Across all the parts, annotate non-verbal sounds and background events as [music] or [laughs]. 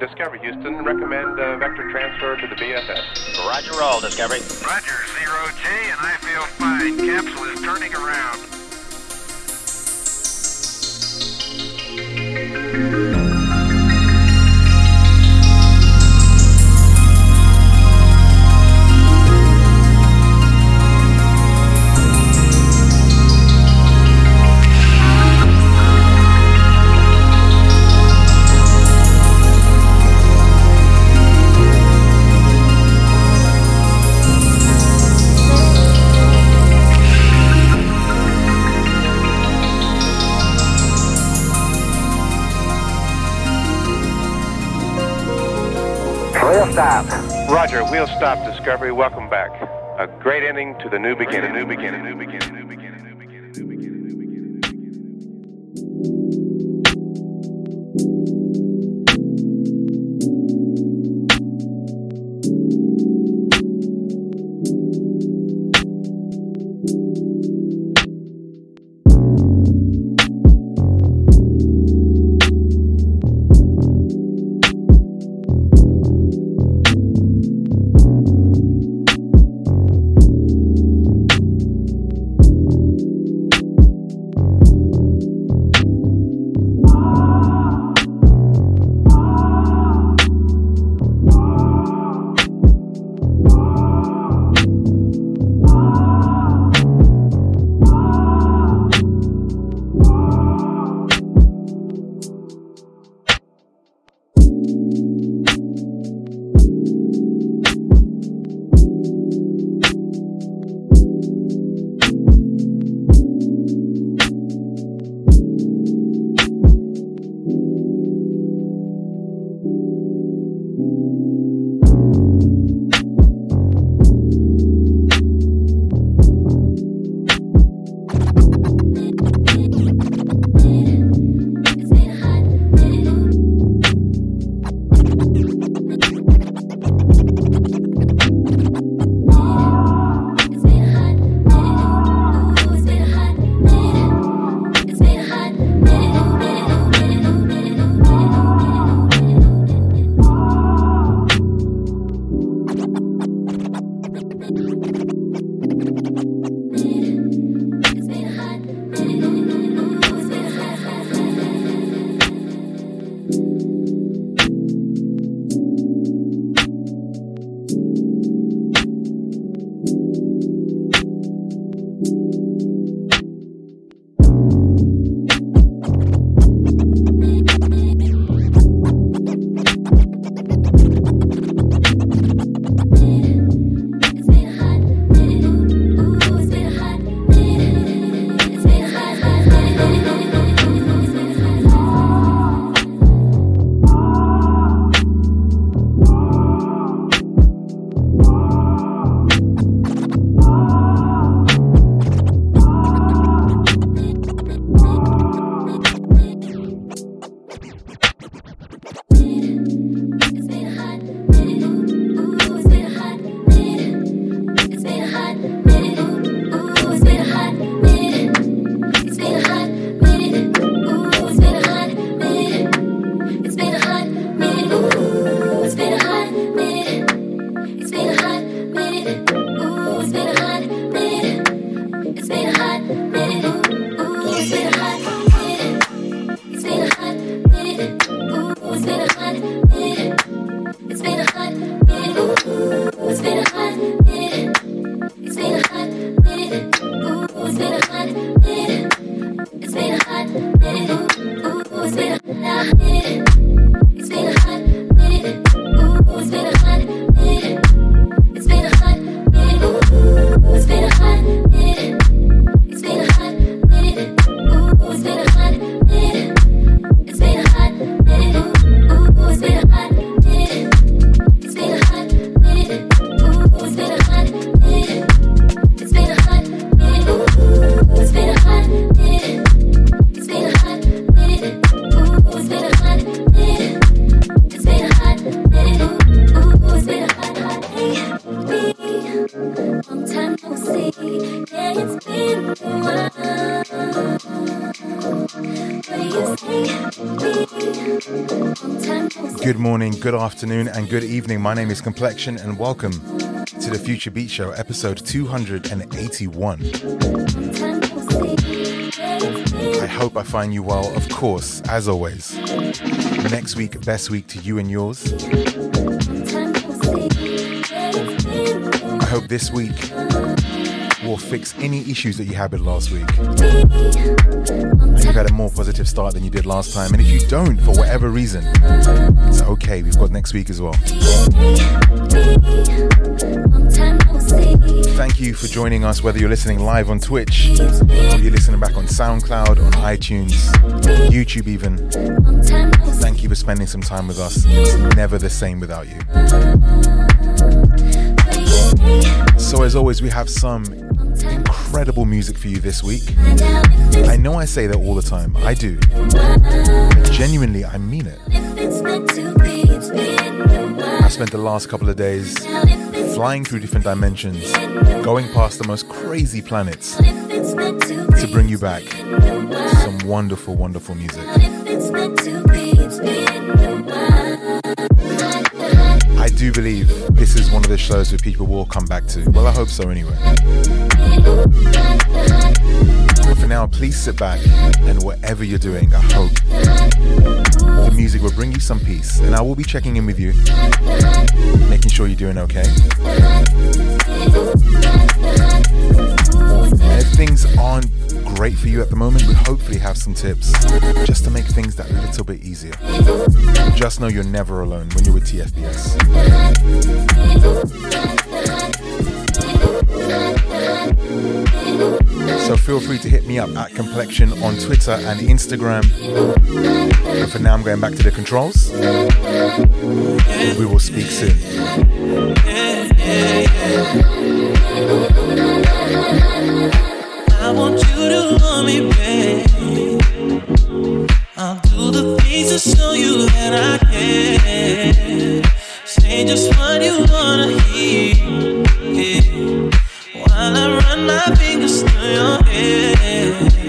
Discovery, Houston. Recommend uh, vector transfer to the VSS. Roger roll, Discovery. Roger, zero G, and I feel fine. Capsule is turning around. Wheel stop, Discovery. Welcome back. A great ending to the new beginning. New beginning. New beginning. New beginning. New beginning. New beginning. New beginning. morning, good afternoon, and good evening. My name is Complexion, and welcome to the Future Beats Show, episode 281. I hope I find you well, of course, as always. Next week, best week to you and yours. I hope this week will fix any issues that you had with last week. And you've had a more positive start than you did last time. And if you don't, for whatever reason, it's okay. We've got next week as well. Thank you for joining us, whether you're listening live on Twitch, or you're listening back on SoundCloud, on iTunes, YouTube, even. Thank you for spending some time with us. It's never the same without you. So, as always, we have some incredible music for you this week. I know I say that all the time, I do. Genuinely, I mean it. I spent the last couple of days flying through different dimensions, going past the most crazy planets to bring you back some wonderful, wonderful music. I do believe this is one of the shows that people will come back to. Well, I hope so anyway. But for now, please sit back and whatever you're doing, I hope the music will bring you some peace. And I will be checking in with you, making sure you're doing okay. And if things aren't great for you at the moment, we hopefully have some tips just to make things that little bit easier. Just know you're never alone when you're with TFBS. So feel free to hit me up at Complexion on Twitter and Instagram. And for now, I'm going back to the controls. We will speak soon. My fingers through your hair.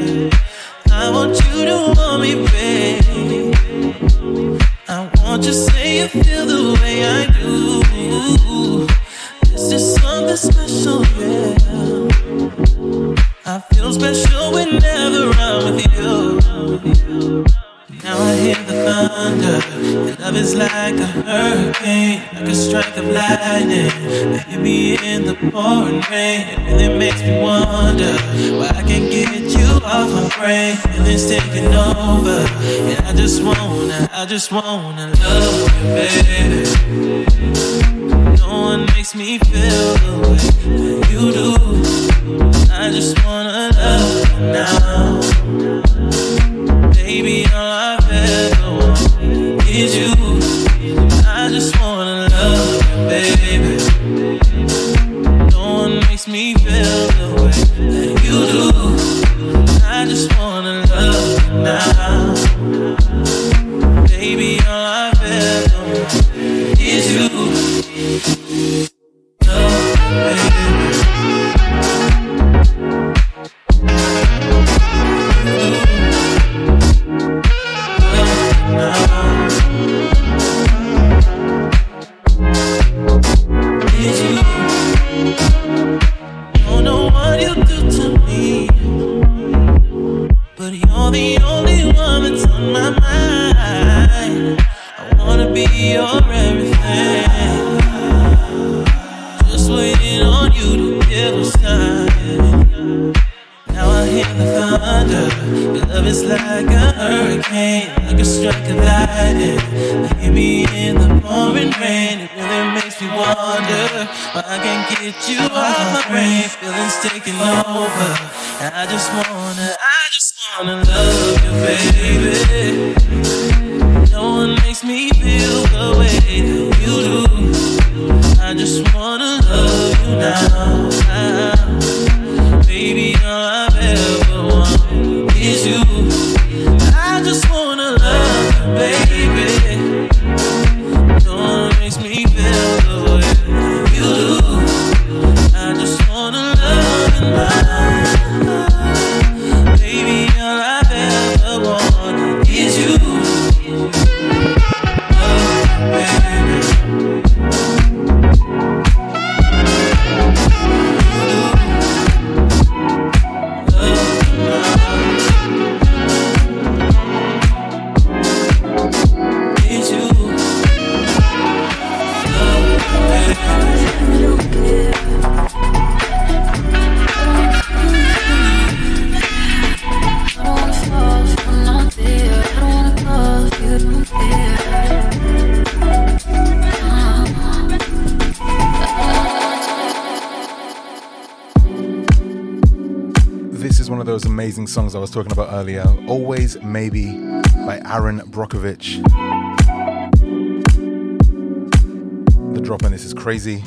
Just wanna love on you to give a sign. Now I hear the thunder. Your love is like a hurricane, like a strike of lightning. Me in the pouring rain. It really makes me wonder why I can't get you off my brain. Feelings taking over. I just wanna, I just wanna love you, baby. No one makes me feel the way that you do. I just wanna now. Songs I was talking about earlier. Always Maybe by Aaron Brockovich. The drop on this is crazy.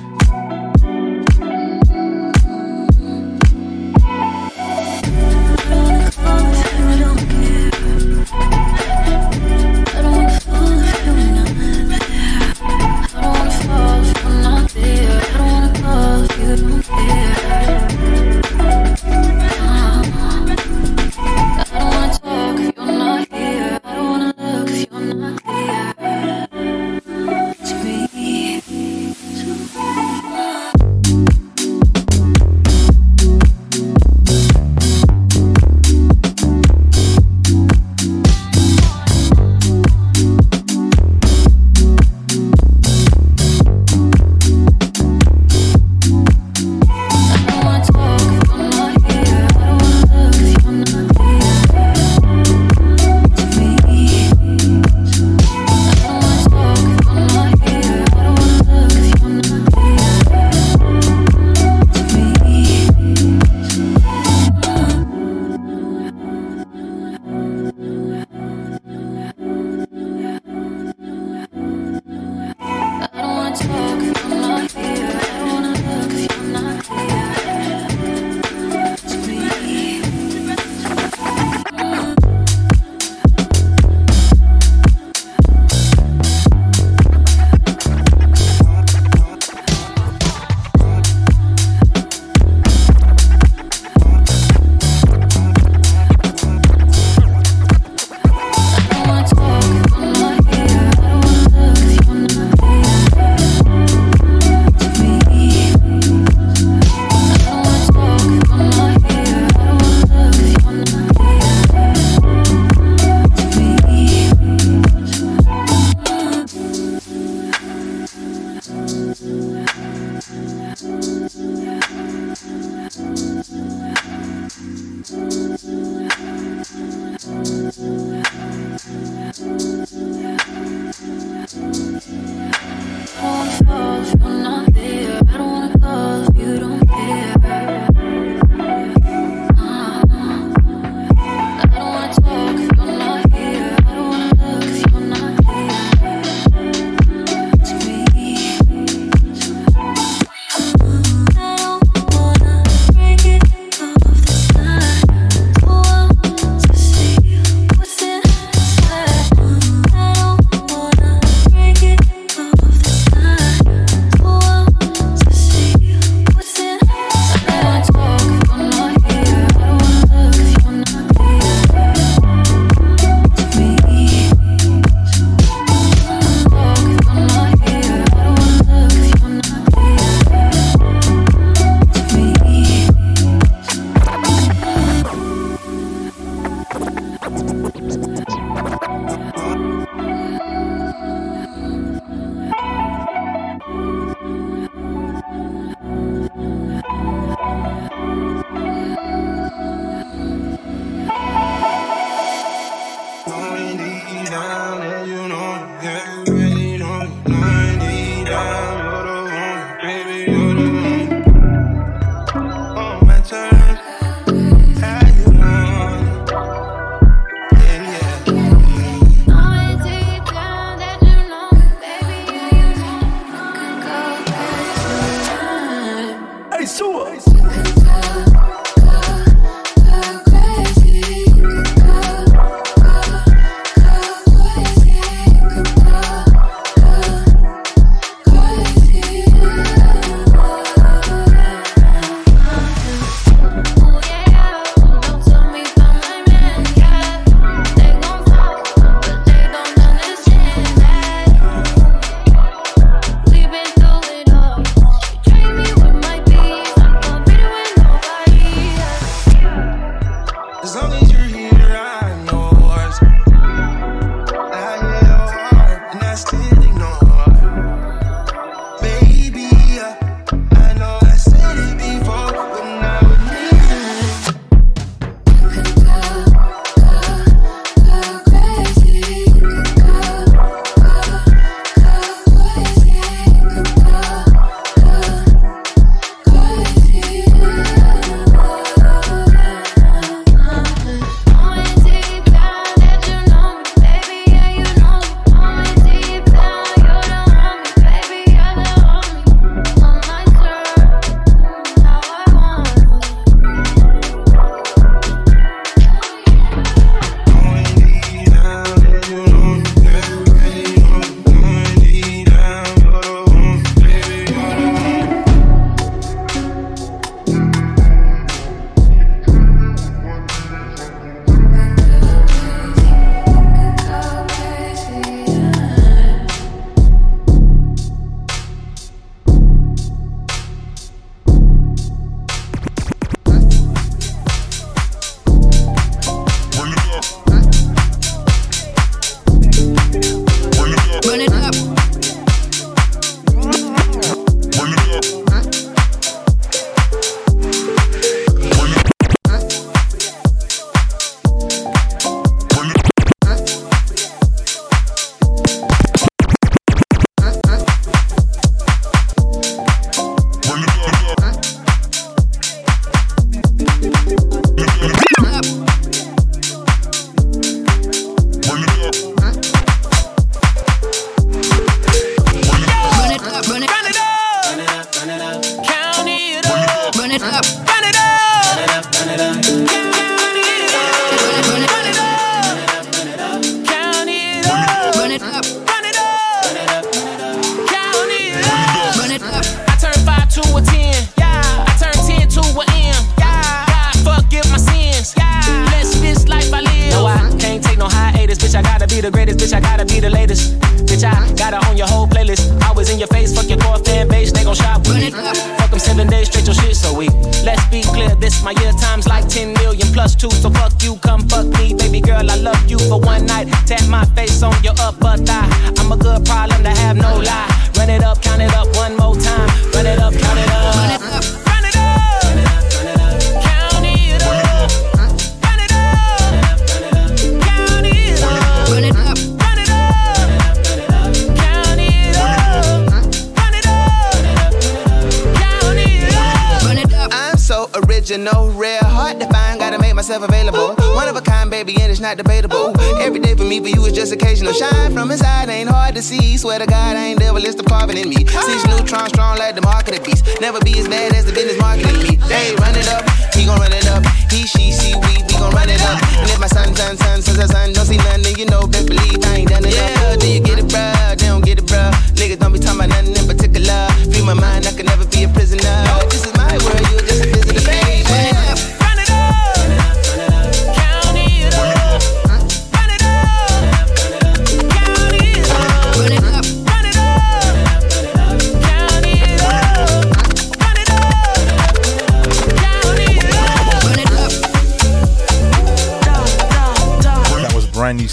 Available. One of a kind, baby, and it's not debatable. Every day for me, for you, is just occasional. Shine from inside, ain't hard to see. Swear to God, I ain't never list of carving in me. Six ah. neutrons strong like the market of beast. Never be as bad as the business marketing me. They run it up, he gon' run it up. He, she, see, we, we gon' run it up. And if my son, son, son, son, son, son don't see nothing, you know, best believe I ain't done it. Yeah, do you get it, bruh? They don't get it, bruh. Niggas don't be talking about nothing in particular. Free my mind, I can never be a prisoner. This is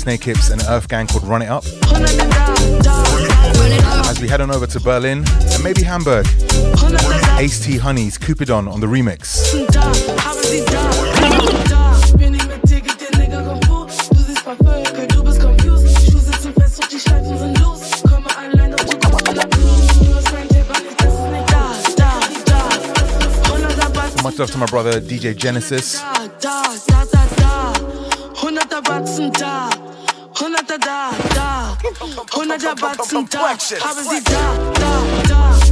Snakehips and Earthgang called Run It Up. As we head on over to Berlin and maybe Hamburg, Ace Tee Hunnies Cupidon on the remix. Much love to my brother DJ Genesis. Da, hunderte Batzen da, haben sie da, da, da.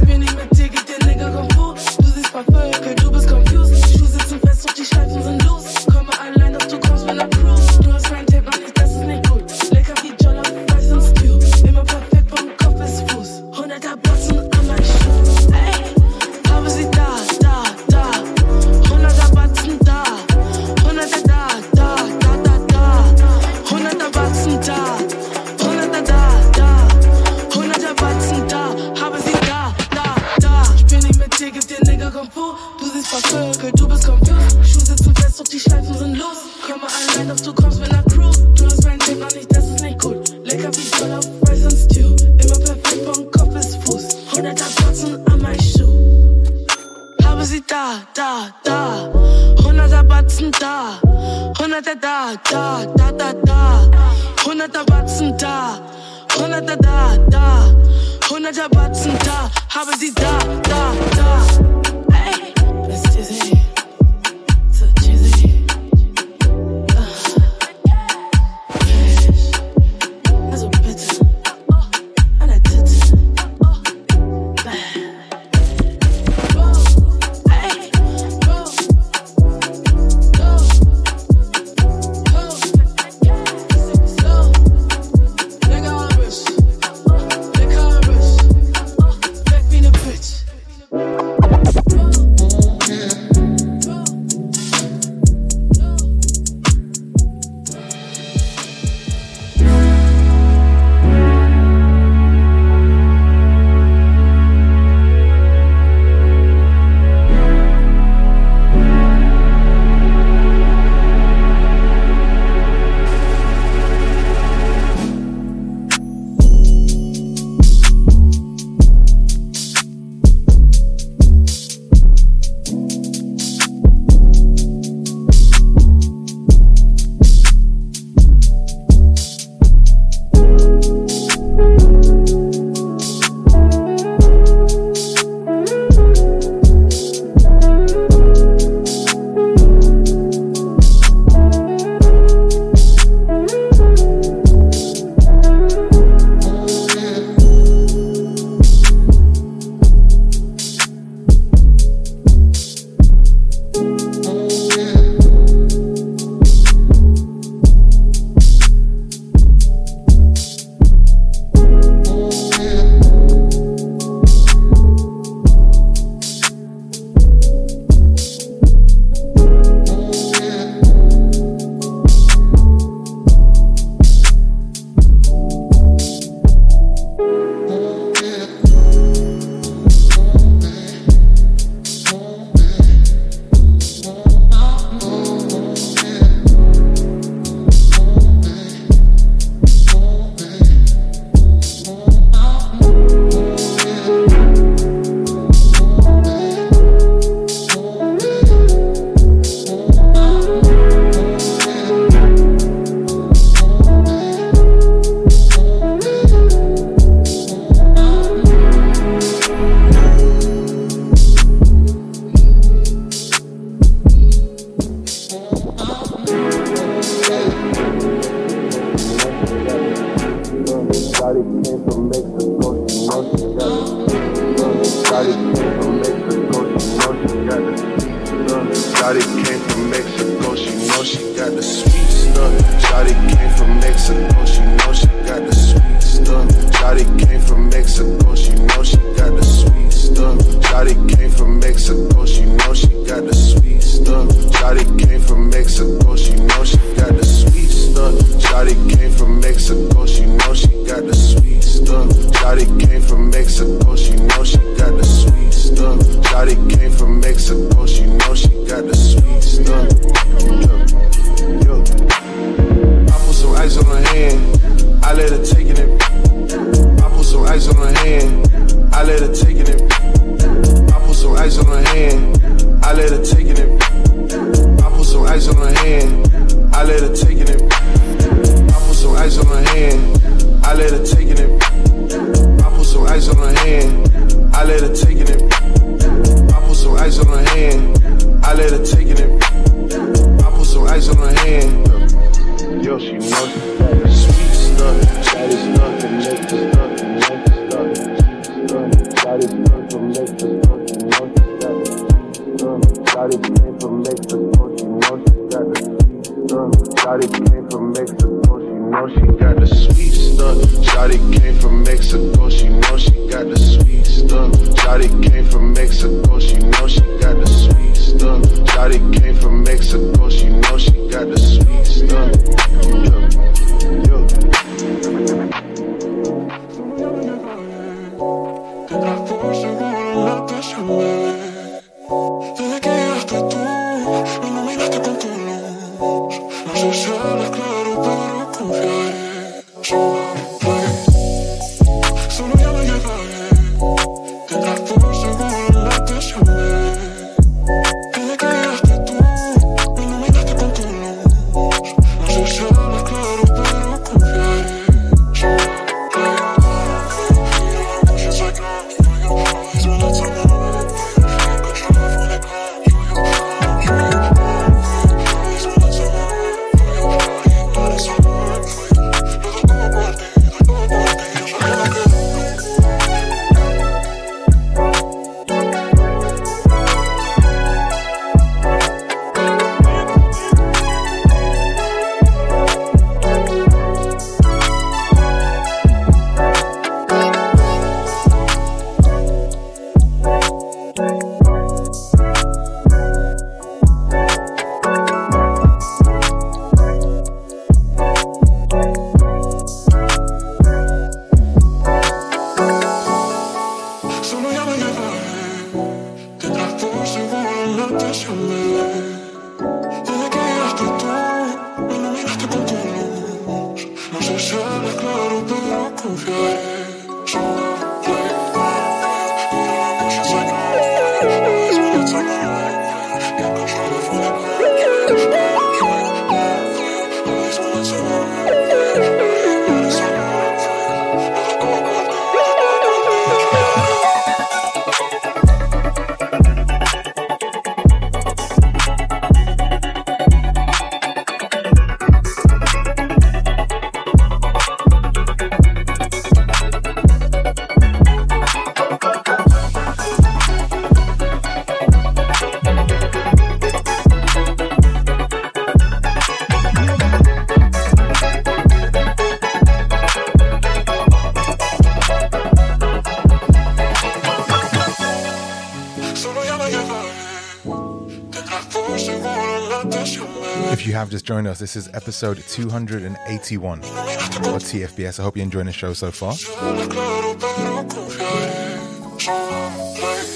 If you have just joined us, this is episode 281 of TFBS. I hope you're enjoying the show so far.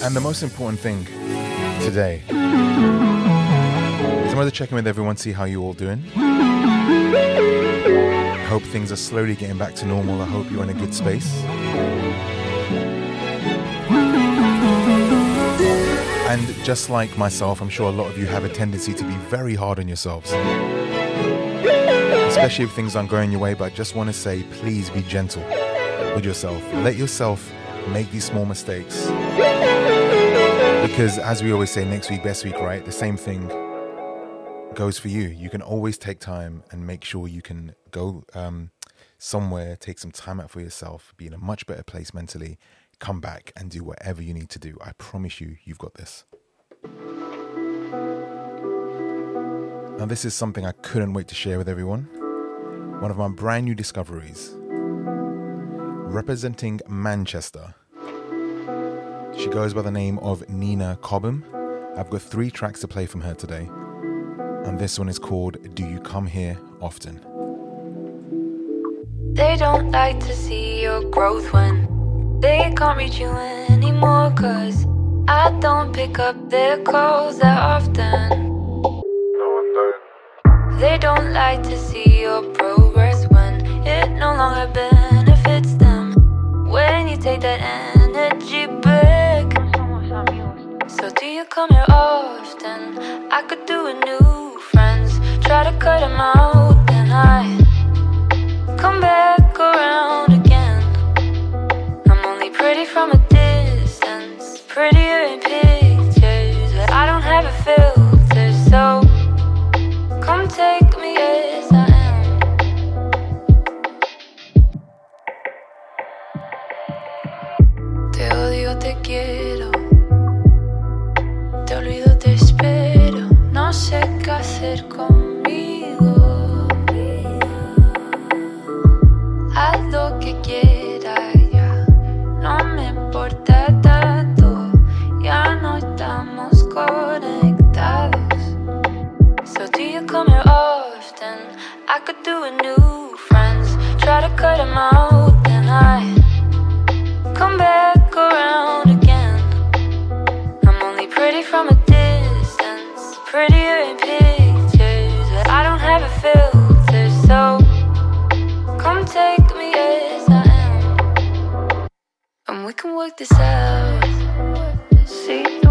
And the most important thing today is I wanted to check in with everyone, see how you all doing. I Hope things are slowly getting back to normal. I hope you're in a good space. And just like myself, I'm sure a lot of you have a tendency to be very hard on yourselves. Especially if things aren't going your way, but I just want to say please be gentle with yourself. Let yourself make these small mistakes. Because as we always say, next week, best week, right? The same thing goes for you. You can always take time and make sure you can go um, somewhere, take some time out for yourself, be in a much better place mentally, come back and do whatever you need to do. I promise you, you've got this. Now, this is something I couldn't wait to share with everyone. One of my brand new discoveries. Representing Manchester. She goes by the name of Nina Cobham. I've got three tracks to play from her today. And this one is called Do You Come Here Often? They don't like to see your growth when They can't reach you anymore, cause I don't pick up their calls that often. They don't like to see your progress when it no longer benefits them. When you take that energy back. So do you come here often? I could do a new friends. Try to cut them out, then I come back hacer conmigo. Haz lo que quieras ya. No me importa tanto. Ya no estamos conectados. So do you come here often? I could do a new friends. Try to cut them out, then I come back we can work this out. Si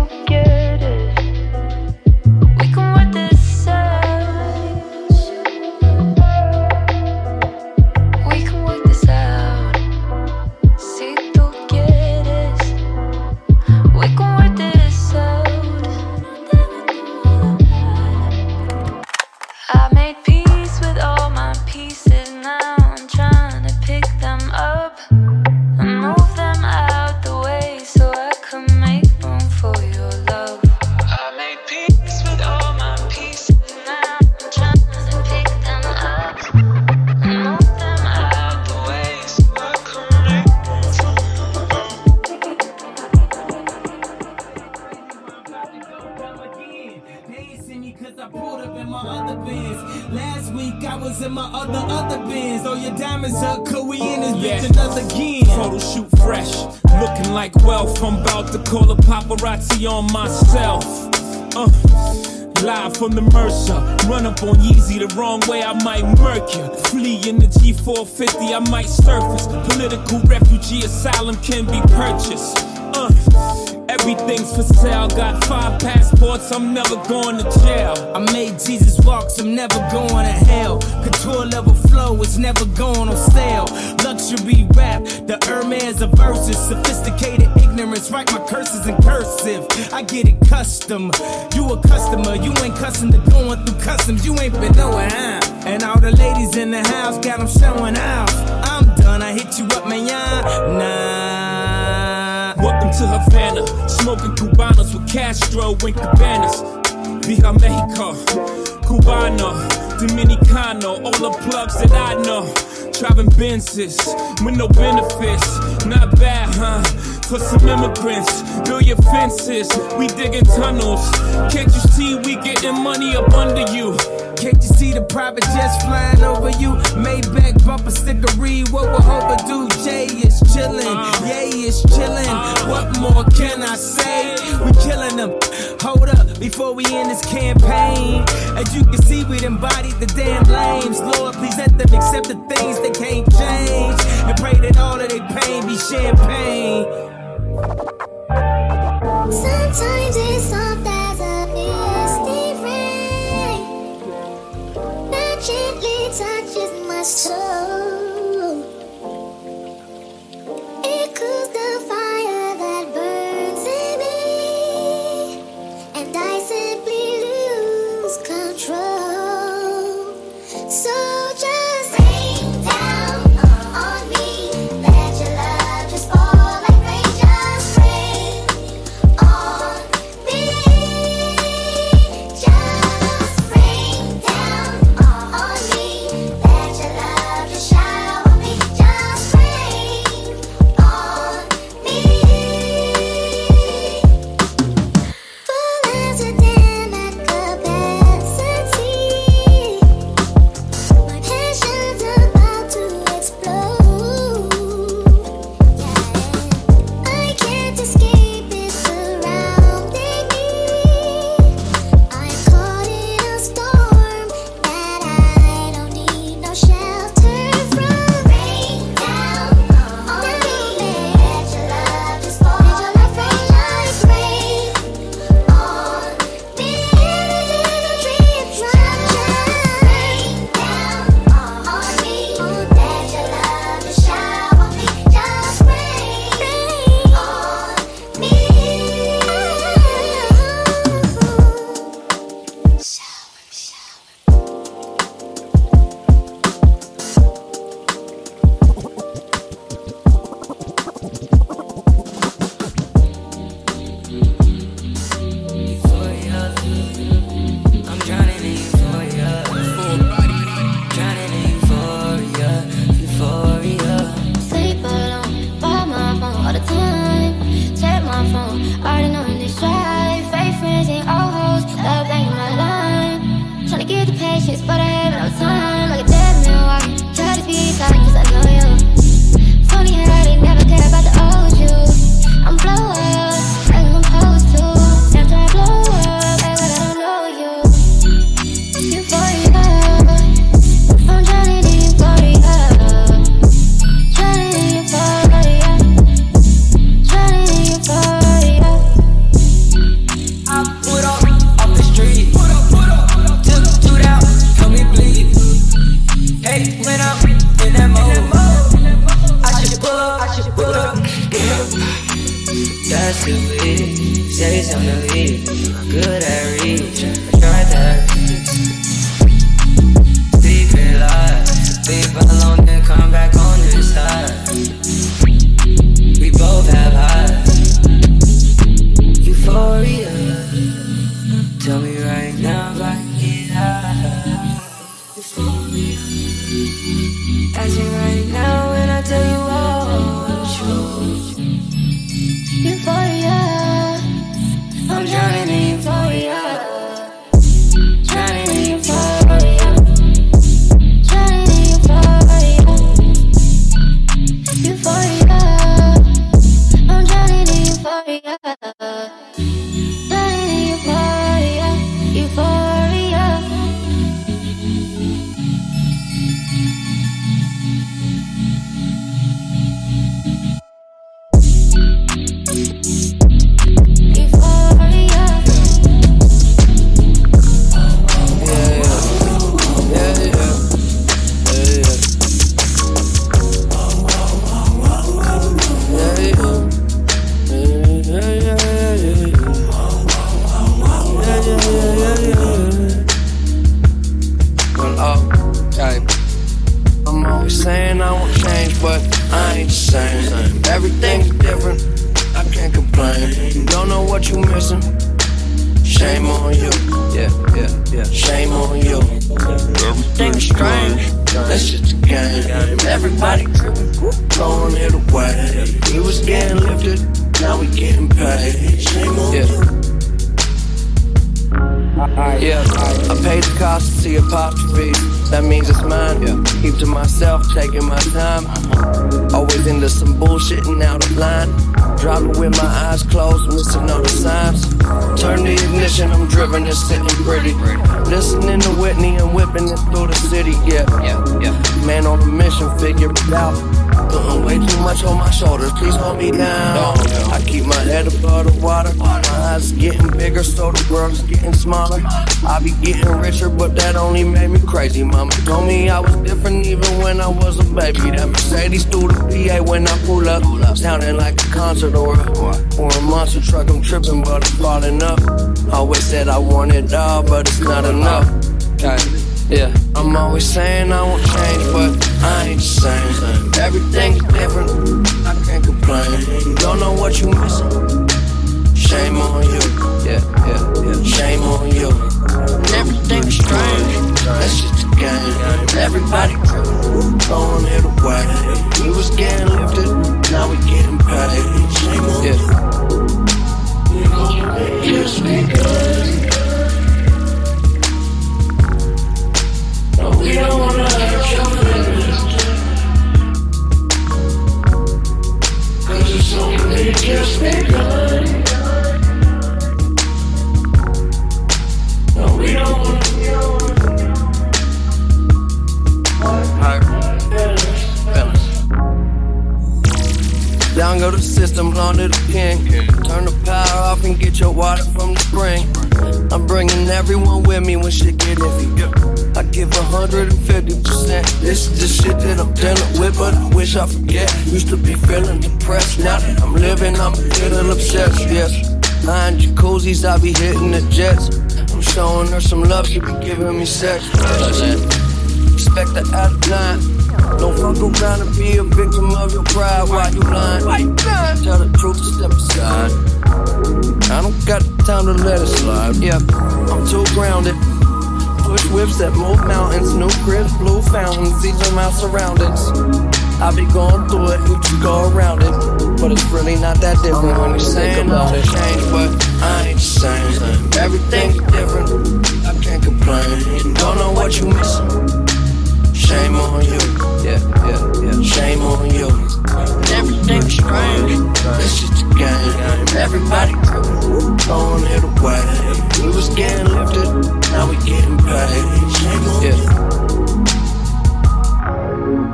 450, I might surface. Political refugee asylum can be purchased. Uh, everything's for sale. Got five passports, I'm never going to jail. I made Jesus walks, I'm never going to hell. Couture level flow, it's never going on sale. Luxury rap, the Hermes of verses. Sophisticated ignorance, write my curses in cursive. I get it custom. You a customer, you ain't custom. to going through customs. You ain't been nowhere, huh? And all the ladies in the house got them showing out. I'm done, I hit you up, man. Nah. Welcome to Havana, smoking Cubanos with Castro and Cabanas. Viva Mexico, Cubano, Dominicano, all the plugs that I know. Driving Benzes with no benefits, not bad, huh? For some immigrants, build your fences, we digging tunnels. Can't you see we getting money up under you? Can't you see the private jets flying over you? Maybach bumper stickery, what will overdue? Jay is chillin', uh. Yay is chillin'. Uh. What more can I say? We killing them. Hold up, before we end this campaign. As you can see, we embodied the damn lames. Lord, please let them accept the things they can't change. And pray that all of their pain be champagne. Sometimes it's soft hitting the jets. I'm showing her some love, she be giving me sex. Respect the out of line. Don't fuck around and be a victim of your pride. Why you lying? Why you lying? Tell the truth, step aside. I don't got the time to let it slide. Yeah, I'm too grounded. Push whips that move mountains, new cribs, blue fountains. These are my surroundings. I be going through it, we just go around it. But it's really not that different when you think about it. Change, but I ain't the same. Everything's different. I can't complain. You don't know what you missing. Shame on you. Yeah, yeah, yeah. Shame on you. Everything's strange. It's just a game. Everybody throwing it away. We was getting lifted, now we getting paid. Shame on yeah.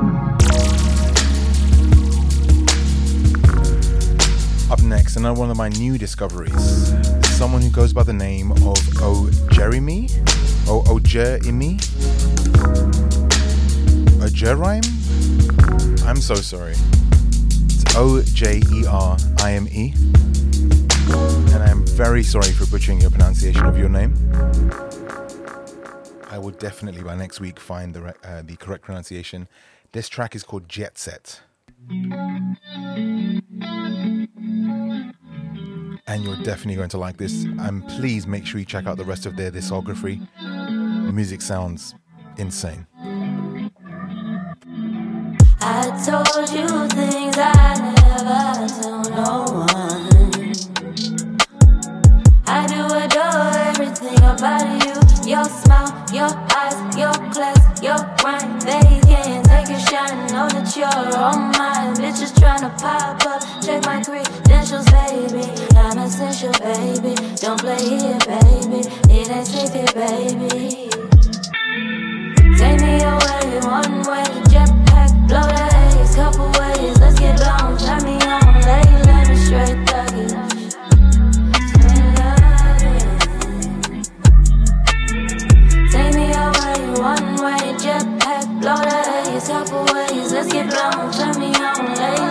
you. Next, another one of my new discoveries. Someone who goes by the name of O Jeremy, O O Jeremy, O Jerime. I'm so sorry. It's O J E R I M E, and I'm very sorry for butchering your pronunciation of your name. I will definitely by next week find the uh, the correct pronunciation. This track is called Jet Set. And you're definitely going to like this. And please make sure you check out the rest of their discography. The music sounds insane. I told you things I never told no one. I do adore everything about you. Your smile, your eyes, your class, your grind. They take shine. Know that you're on mine. Bitches tryna pop up. Check my credentials, baby. I'm essential, baby. Don't play here, baby. It ain't safe here, baby. Take me away one way, jetpack, blow the haze, couple ways, let's get blown, turn me on, lay, let me straight thug it. Take me away one way, jetpack, blow the haze, couple ways, let's get blown, turn me on, lay,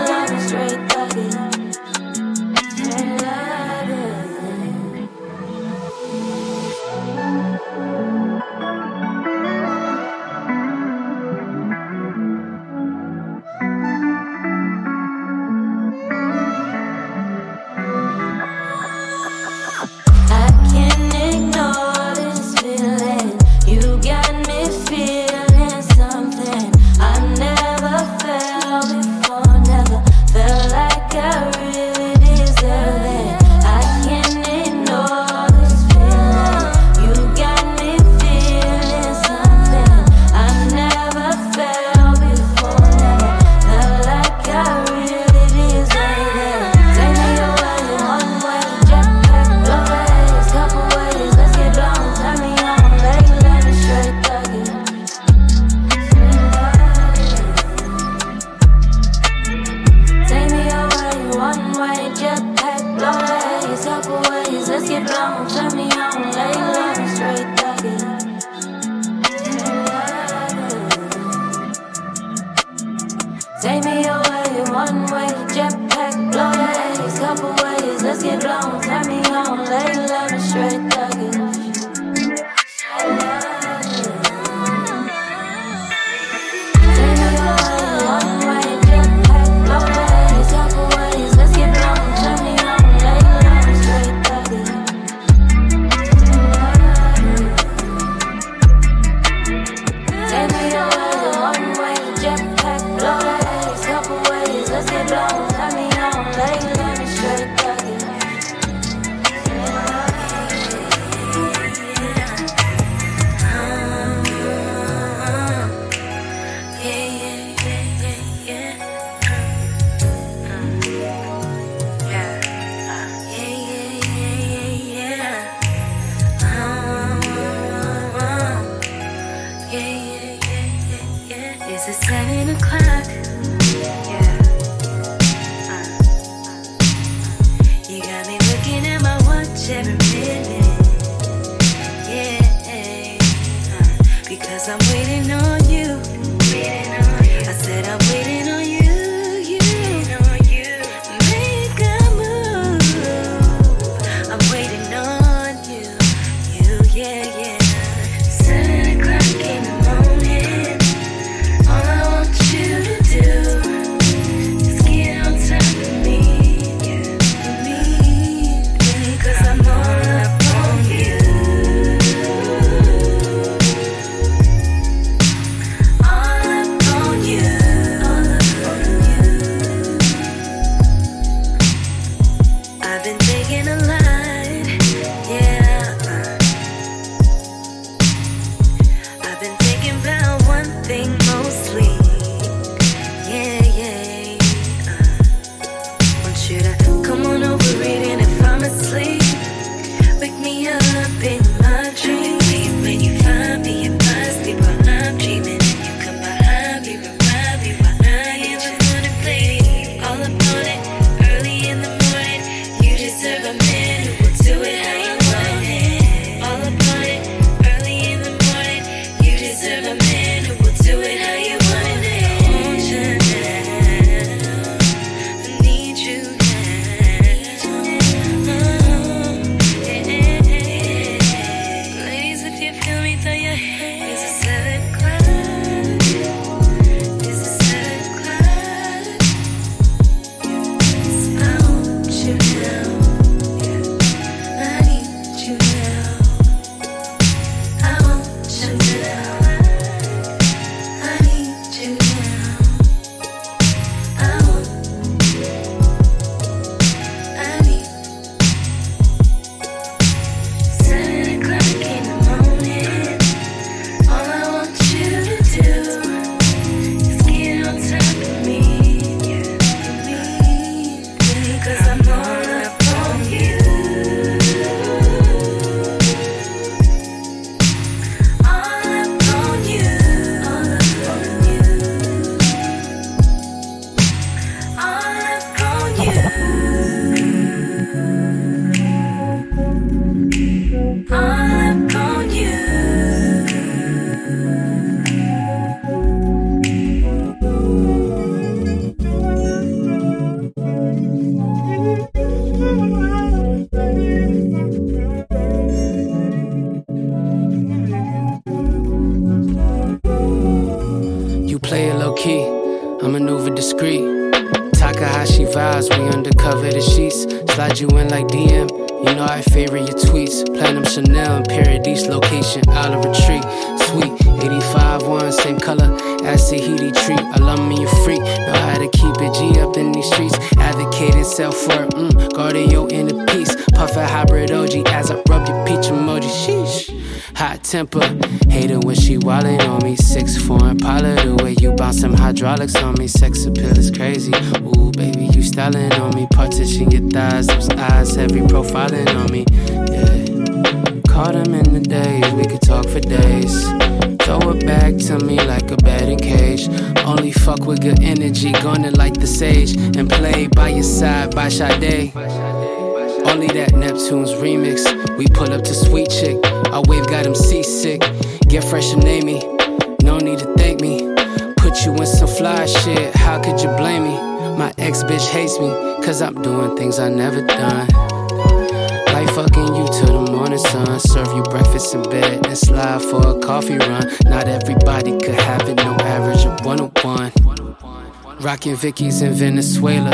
Rockin' Vicky's in Venezuela.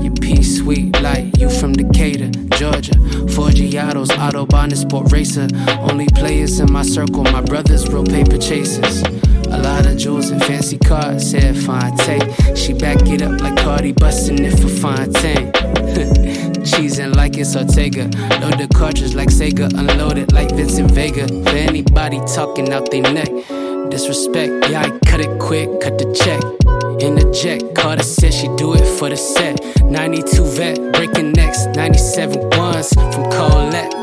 You pea sweet like you from Decatur, Georgia. Forgiatos, Autobahn, and Sport Racer. Only players in my circle, my brothers, real paper chasers. A lot of jewels and fancy cars, said fine take. She back it up like Cardi, bustin' it for Fontaine. [laughs] Cheesing like it's Ortega. Load the cartridge like Sega, unload it like Vincent Vega. For anybody talking out their neck. Disrespect, yeah, I cut it quick, cut the check. In the jet, Carter said she do it for the set. 92 vet, breaking necks, 97 ones from Colette.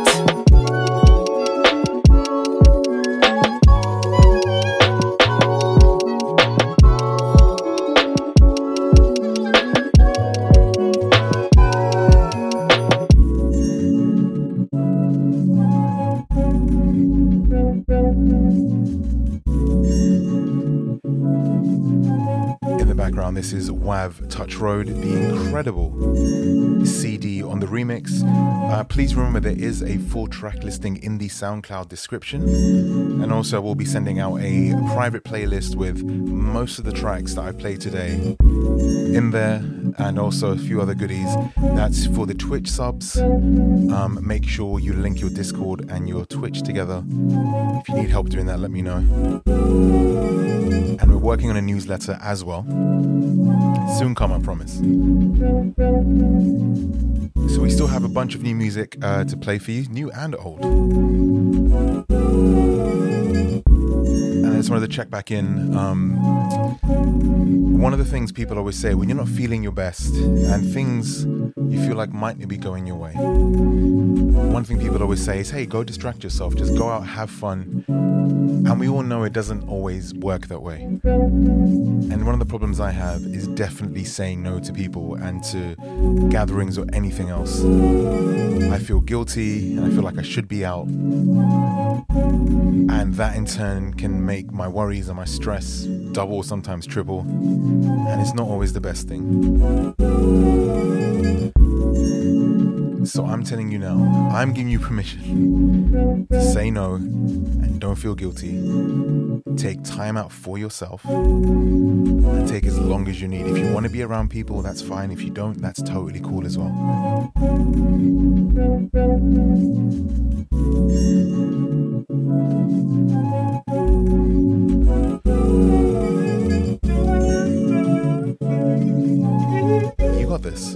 Touch Road, the incredible See Dee on the remix. Uh, please remember there is a full track listing in the SoundCloud description. And also, we'll be sending out a private playlist with most of the tracks that I played today in there and also a few other goodies. That's for the Twitch subs. Um, make sure you link your Discord and your Twitch together. If you need help doing that, let me know. And we're working on a newsletter as well. Soon come, I promise. So we still have a bunch of new music uh, to play for you, new and old. Just wanted to check back in. Um, one of the things people always say when you're not feeling your best and things you feel like might not be going your way, one thing people always say is, hey, go distract yourself, just go out, have fun. And we all know it doesn't always work that way. And one of the problems I have is definitely saying no to people and to gatherings or anything else. I feel guilty and I feel like I should be out. And that in turn can make my worries and my stress double, sometimes triple. And it's not always the best thing. So I'm telling you now, I'm giving you permission to say no and don't feel guilty. Take time out for yourself and take as long as you need. If you want to be around people, that's fine. If you don't, that's totally cool as well. You got this.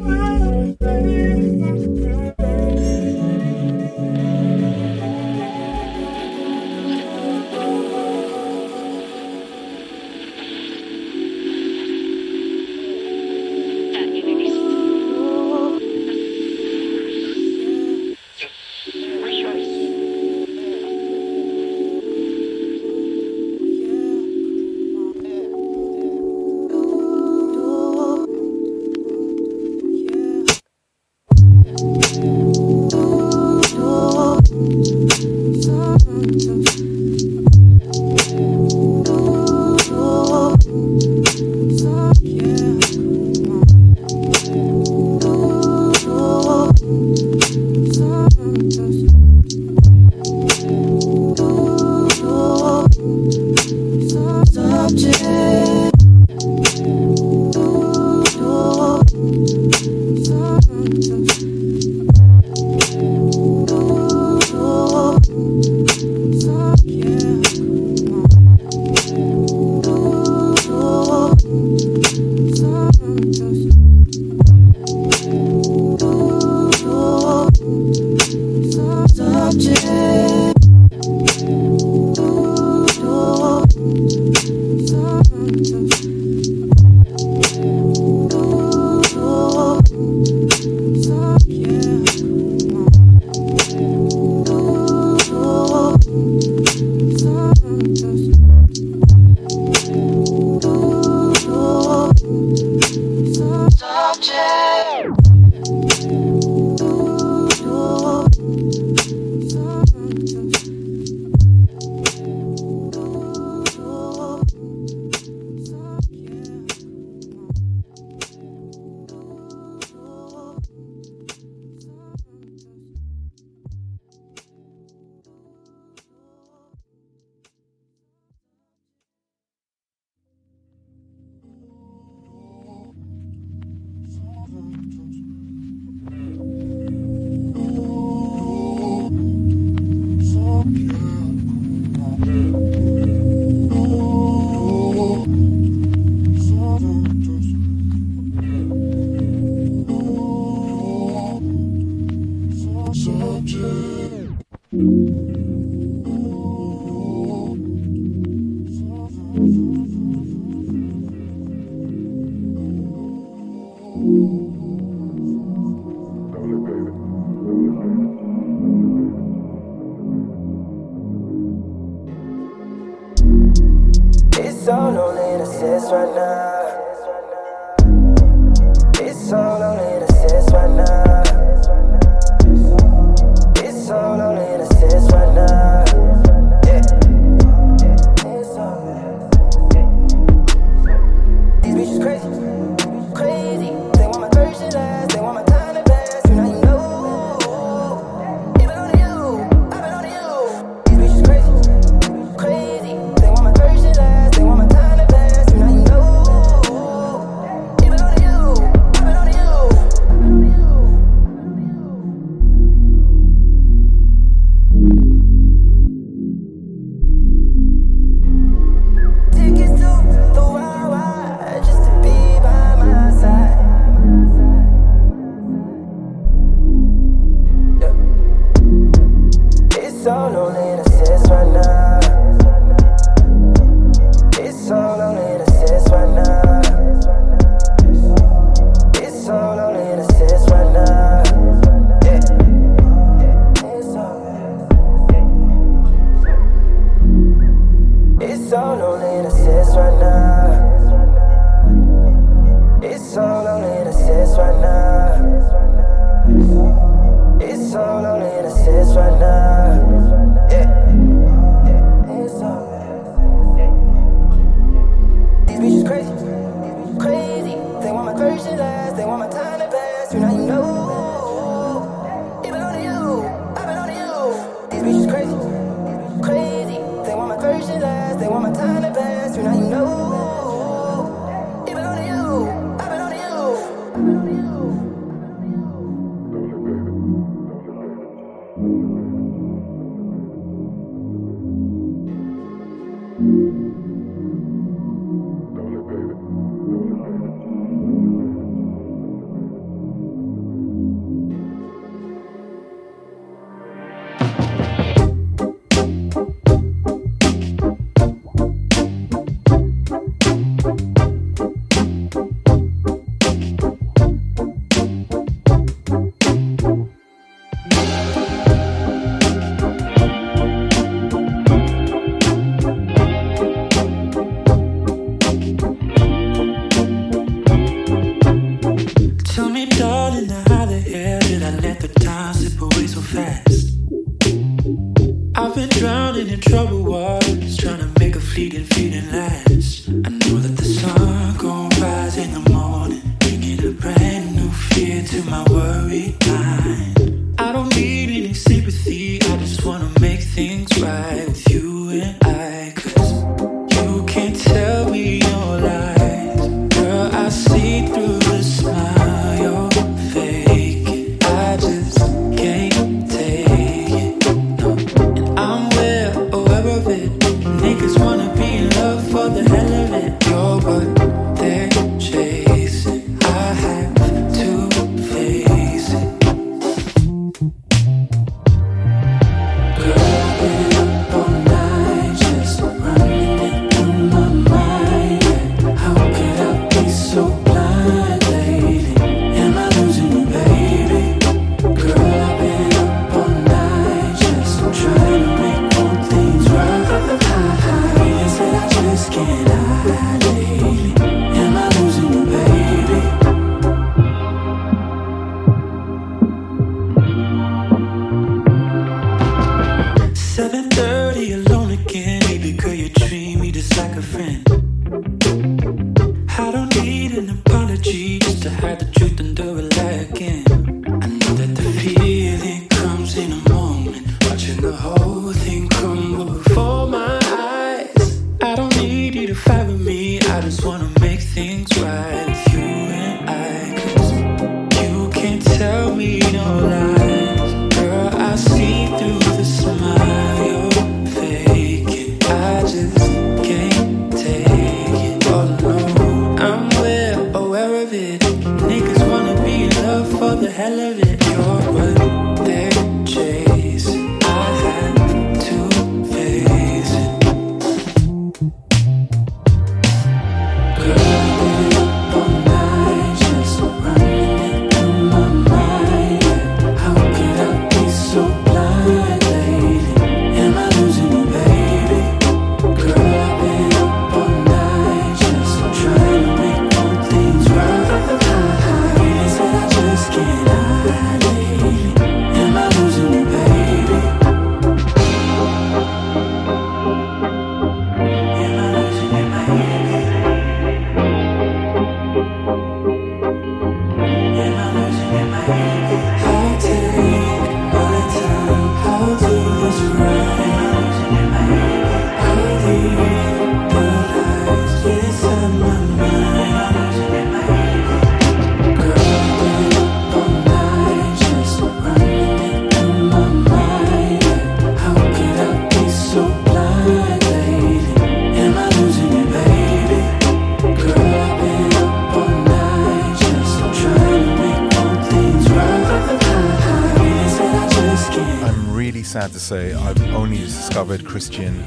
Say I've only discovered Christian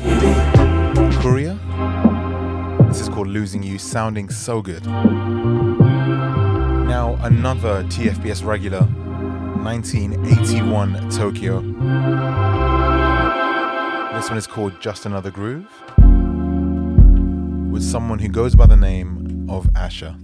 Kuria. This is called Losing You, sounding so good. Now, another TFBS regular, 1981 Tokyo. This one is called Just Another Groove, with someone who goes by the name of Asher.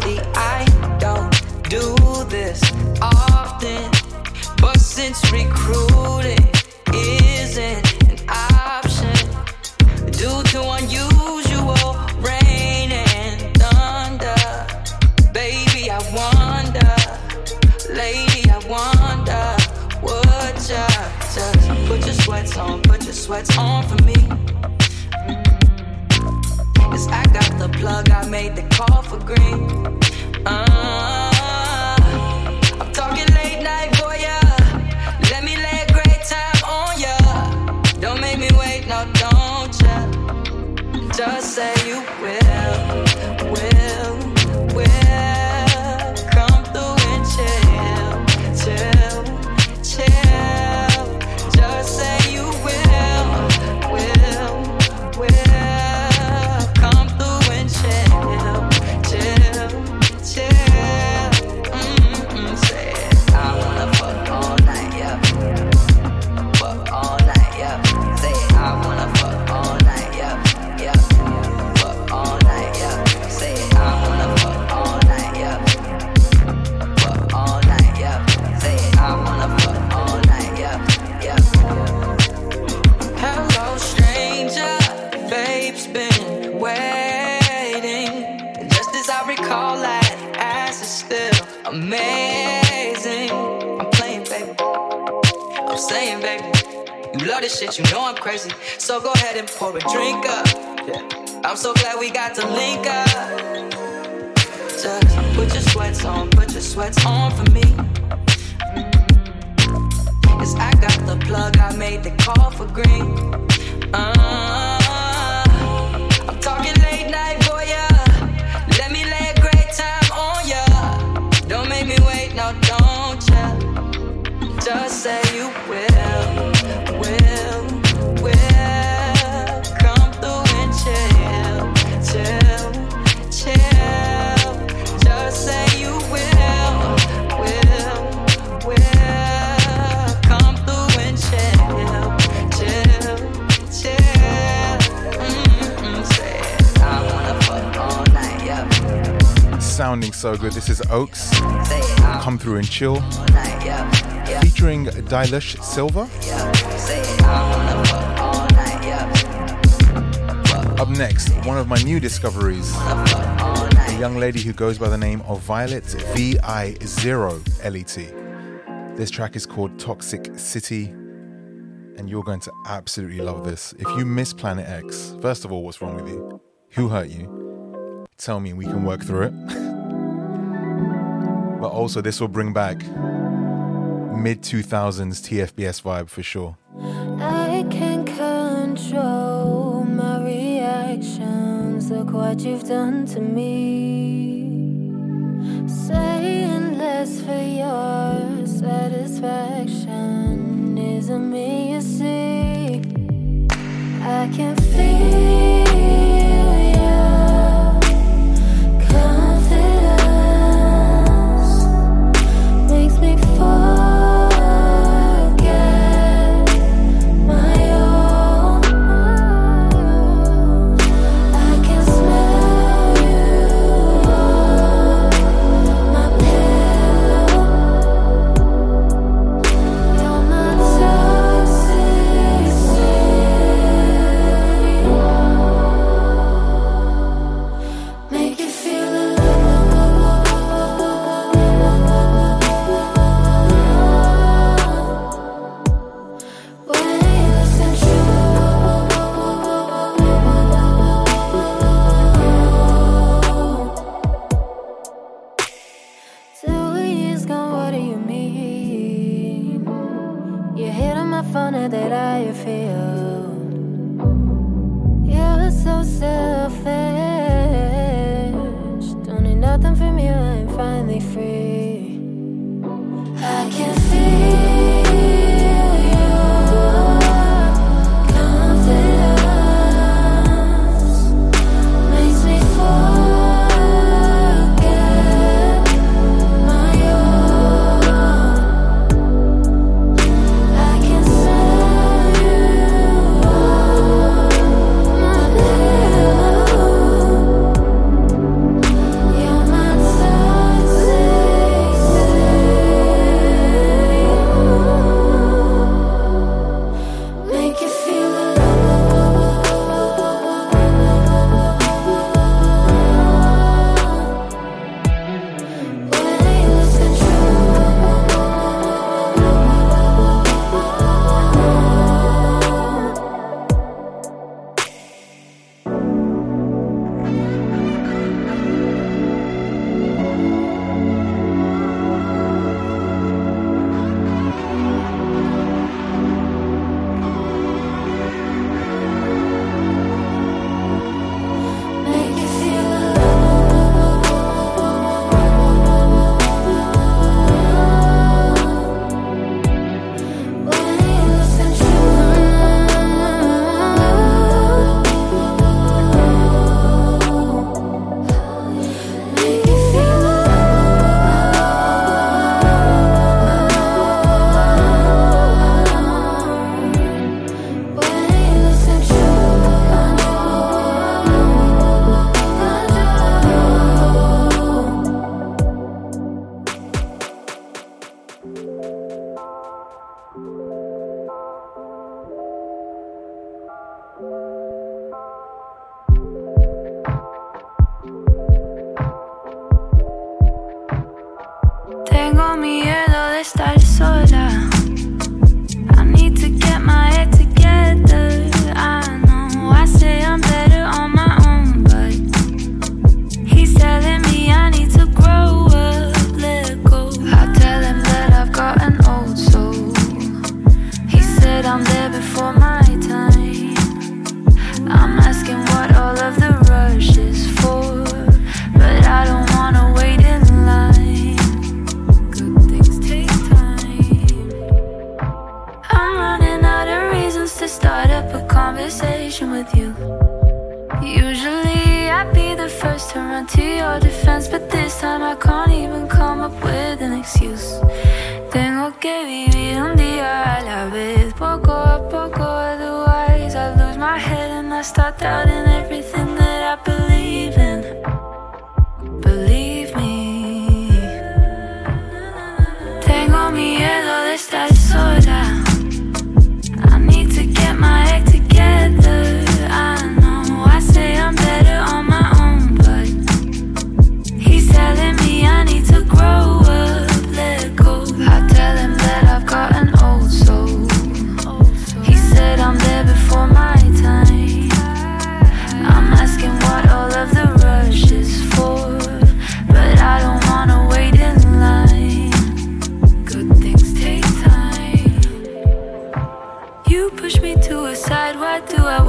the eye. so good. This is Oaks, Come Through and Chill, featuring Dilushselva. Up next, one of my new discoveries a young lady who goes by the name of Violet V I 0 L E T. This track is called Toxic City and you're going to absolutely love this. If you miss Planet X, first of all, what's wrong with you? Who hurt you? Tell me, we can work through it but also this will bring back mid 2000s TFBS vibe for sure. I can control my reactions. Look what you've done to me. Saying less for your satisfaction isn't me, you see. I can feel. can't even come up with an excuse. Tengo que vivir un día a la vez, poco a poco, otherwise I lose my head and I start doubting everything.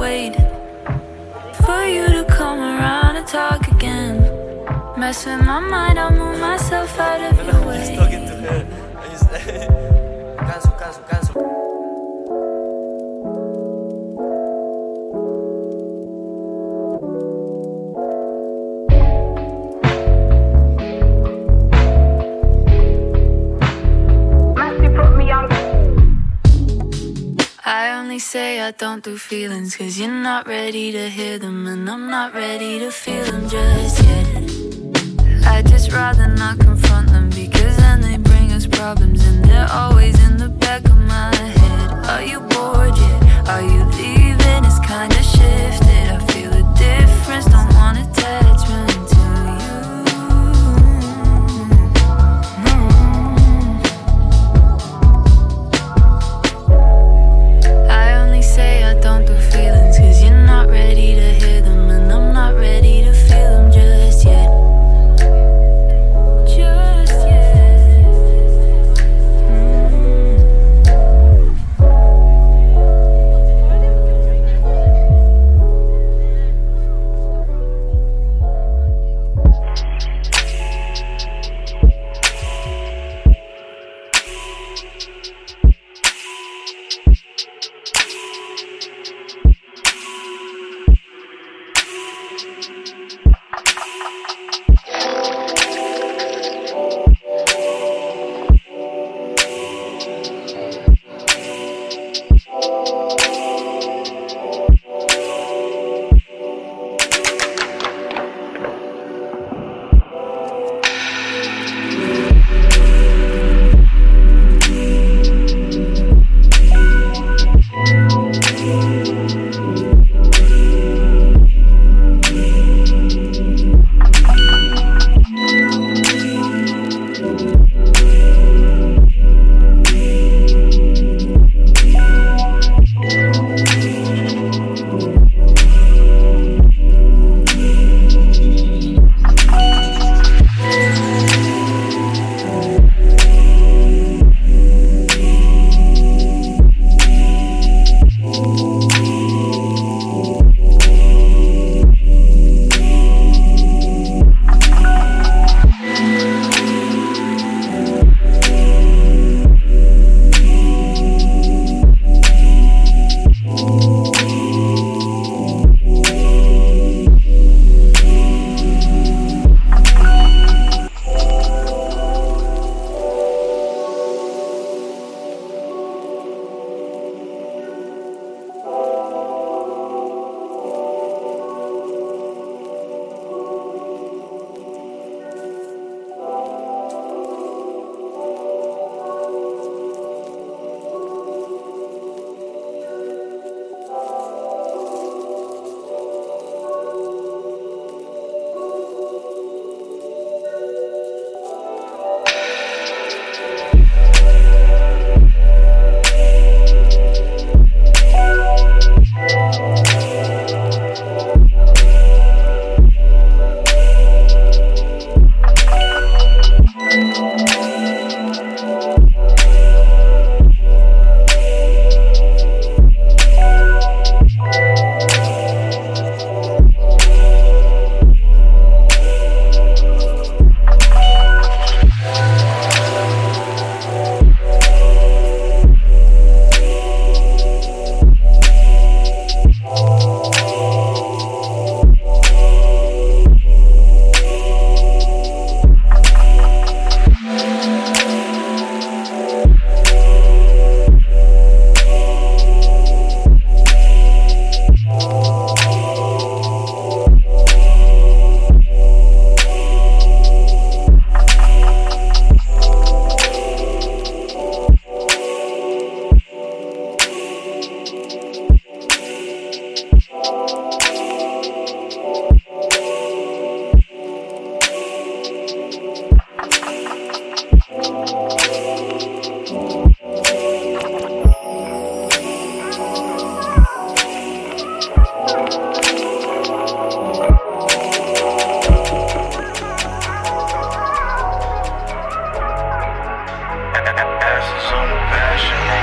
waiting for you to come around and talk again. Mess with my mind, I'll move myself out of your way. [laughs] Canso, canso, canso. I only say I don't do feelings, cause you're not ready to hear them, and I'm not ready to feel them just yet. I'd just rather not confront them, because then they bring us problems, and they're always in the back of my head. Are you bored yet? Are you leaving? It's kinda shift. Passion, passion.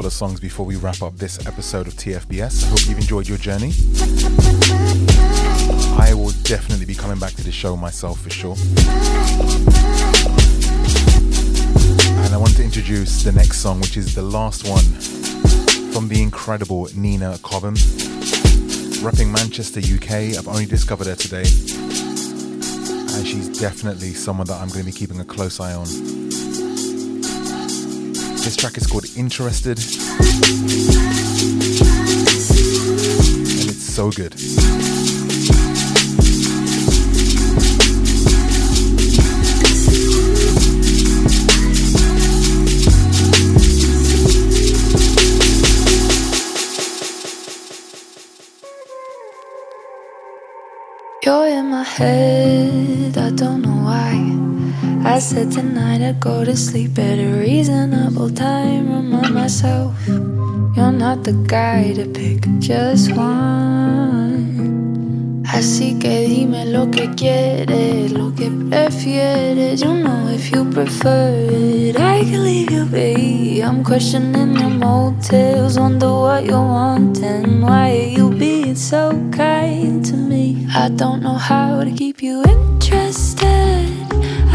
Couple of songs before we wrap up this episode of TFBS. I hope you've enjoyed your journey. I will definitely be coming back to the show myself for sure. And I want to introduce the next song, which is the last one from the incredible Nina Cobham. Repping Manchester, UK. I've only discovered her today. And she's definitely someone that I'm going to be keeping a close eye on. This track is called Interested. And it's so good. You're in my head, I don't know why. I said tonight I'd go to sleep at a reasonable time. Remind myself, you're not the guy to pick just one. Así que dime lo que quieres, lo que prefieres. You know if you prefer it, I can leave you be. I'm questioning your motives, wonder what you're wanting. Why are you being so kind to me? I don't know how to keep you interested.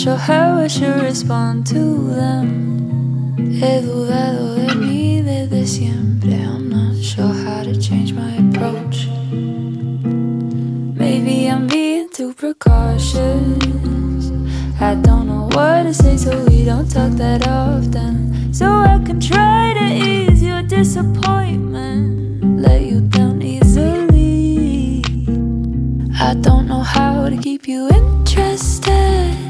sure how I should respond to them. He dudado de mí desde siempre. I'm not sure how to change my approach. Maybe I'm being too precautious. I don't know what to say, so we don't talk that often. So I can try to ease your disappointment. Let you down easily. I don't know how to keep you interested.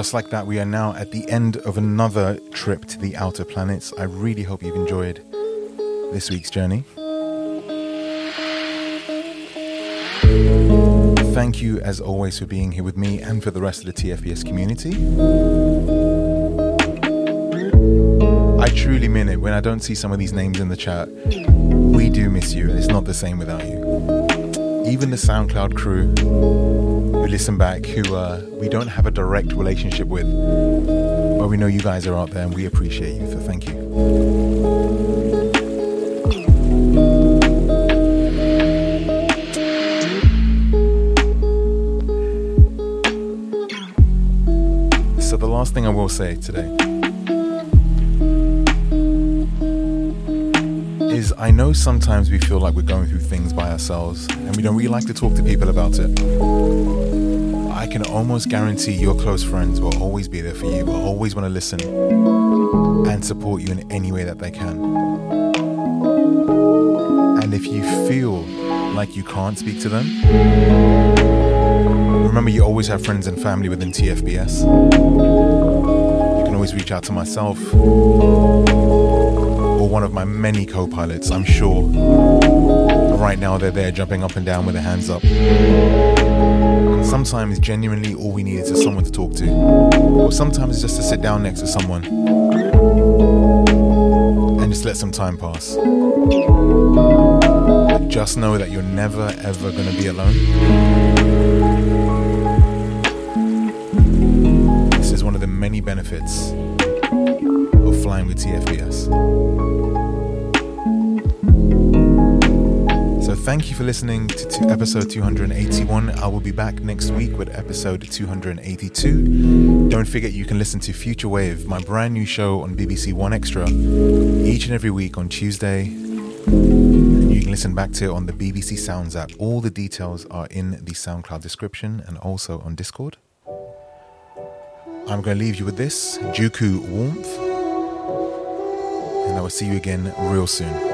Just like that, we are now at the end of another trip to the outer planets. I really hope you've enjoyed this week's journey. Thank you, as always, for being here with me and for the rest of the TFBS community. I truly mean it when I don't see some of these names in the chat. We do miss you, and it's not the same without you. Even the SoundCloud crew who listen back, who uh, we don't have a direct relationship with, but we know you guys are out there and we appreciate you, so thank you. So, the last thing I will say today I know sometimes we feel like we're going through things by ourselves and we don't really like to talk to people about it. I can almost guarantee your close friends will always be there for you, will always want to listen and support you in any way that they can. And if you feel like you can't speak to them, remember you always have friends and family within TFBS. You can always reach out to myself one of my many co pilots, I'm sure. Right now, they're there jumping up and down with their hands up. And sometimes, genuinely, all we need is someone to talk to, or sometimes just to sit down next to someone and just let some time pass. But just know that you're never ever going to be alone. Listening to, to episode 281. I will be back next week with episode 282. Don't forget you can listen to Future Wave, my brand new show on BBC One Extra, each and every week on Tuesday. You can listen back to it on the BBC Sounds app. All the details are in the SoundCloud description and also on Discord. I'm going to leave you with this Juuku Warmth, and I will see you again real soon.